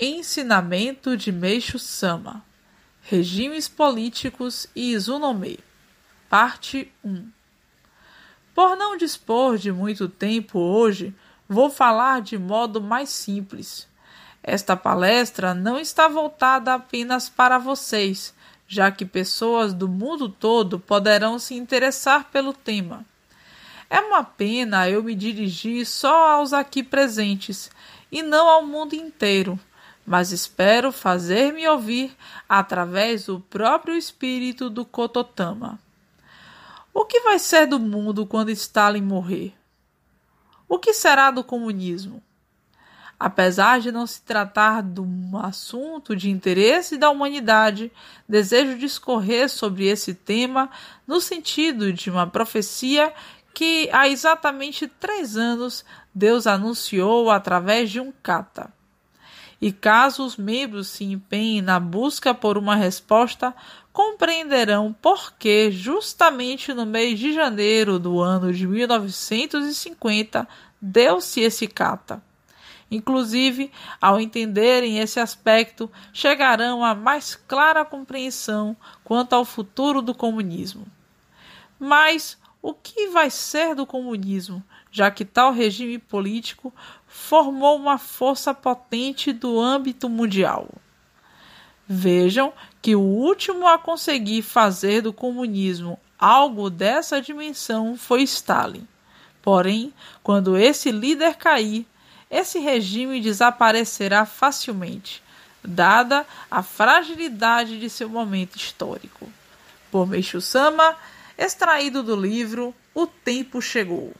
Ensinamento de Meixo Sama Regimes Políticos e Izunomei Parte 1 Por não dispor de muito tempo hoje, vou falar de modo mais simples. Esta palestra não está voltada apenas para vocês, já que pessoas do mundo todo poderão se interessar pelo tema. É uma pena eu me dirigir só aos aqui presentes e não ao mundo inteiro mas espero fazer-me ouvir através do próprio espírito do Kototama. O que vai ser do mundo quando Stalin morrer? O que será do comunismo? Apesar de não se tratar de um assunto de interesse da humanidade, desejo discorrer sobre esse tema no sentido de uma profecia que há exatamente três anos Deus anunciou através de um kata e caso os membros se empenhem na busca por uma resposta, compreenderão por que, justamente no mês de janeiro do ano de 1950, deu-se esse cata. Inclusive, ao entenderem esse aspecto, chegarão a mais clara compreensão quanto ao futuro do comunismo. Mas o que vai ser do comunismo, já que tal regime político formou uma força potente do âmbito mundial. Vejam que o último a conseguir fazer do comunismo algo dessa dimensão foi Stalin. Porém, quando esse líder cair, esse regime desaparecerá facilmente, dada a fragilidade de seu momento histórico. Por Meishu Sama, extraído do livro O Tempo Chegou.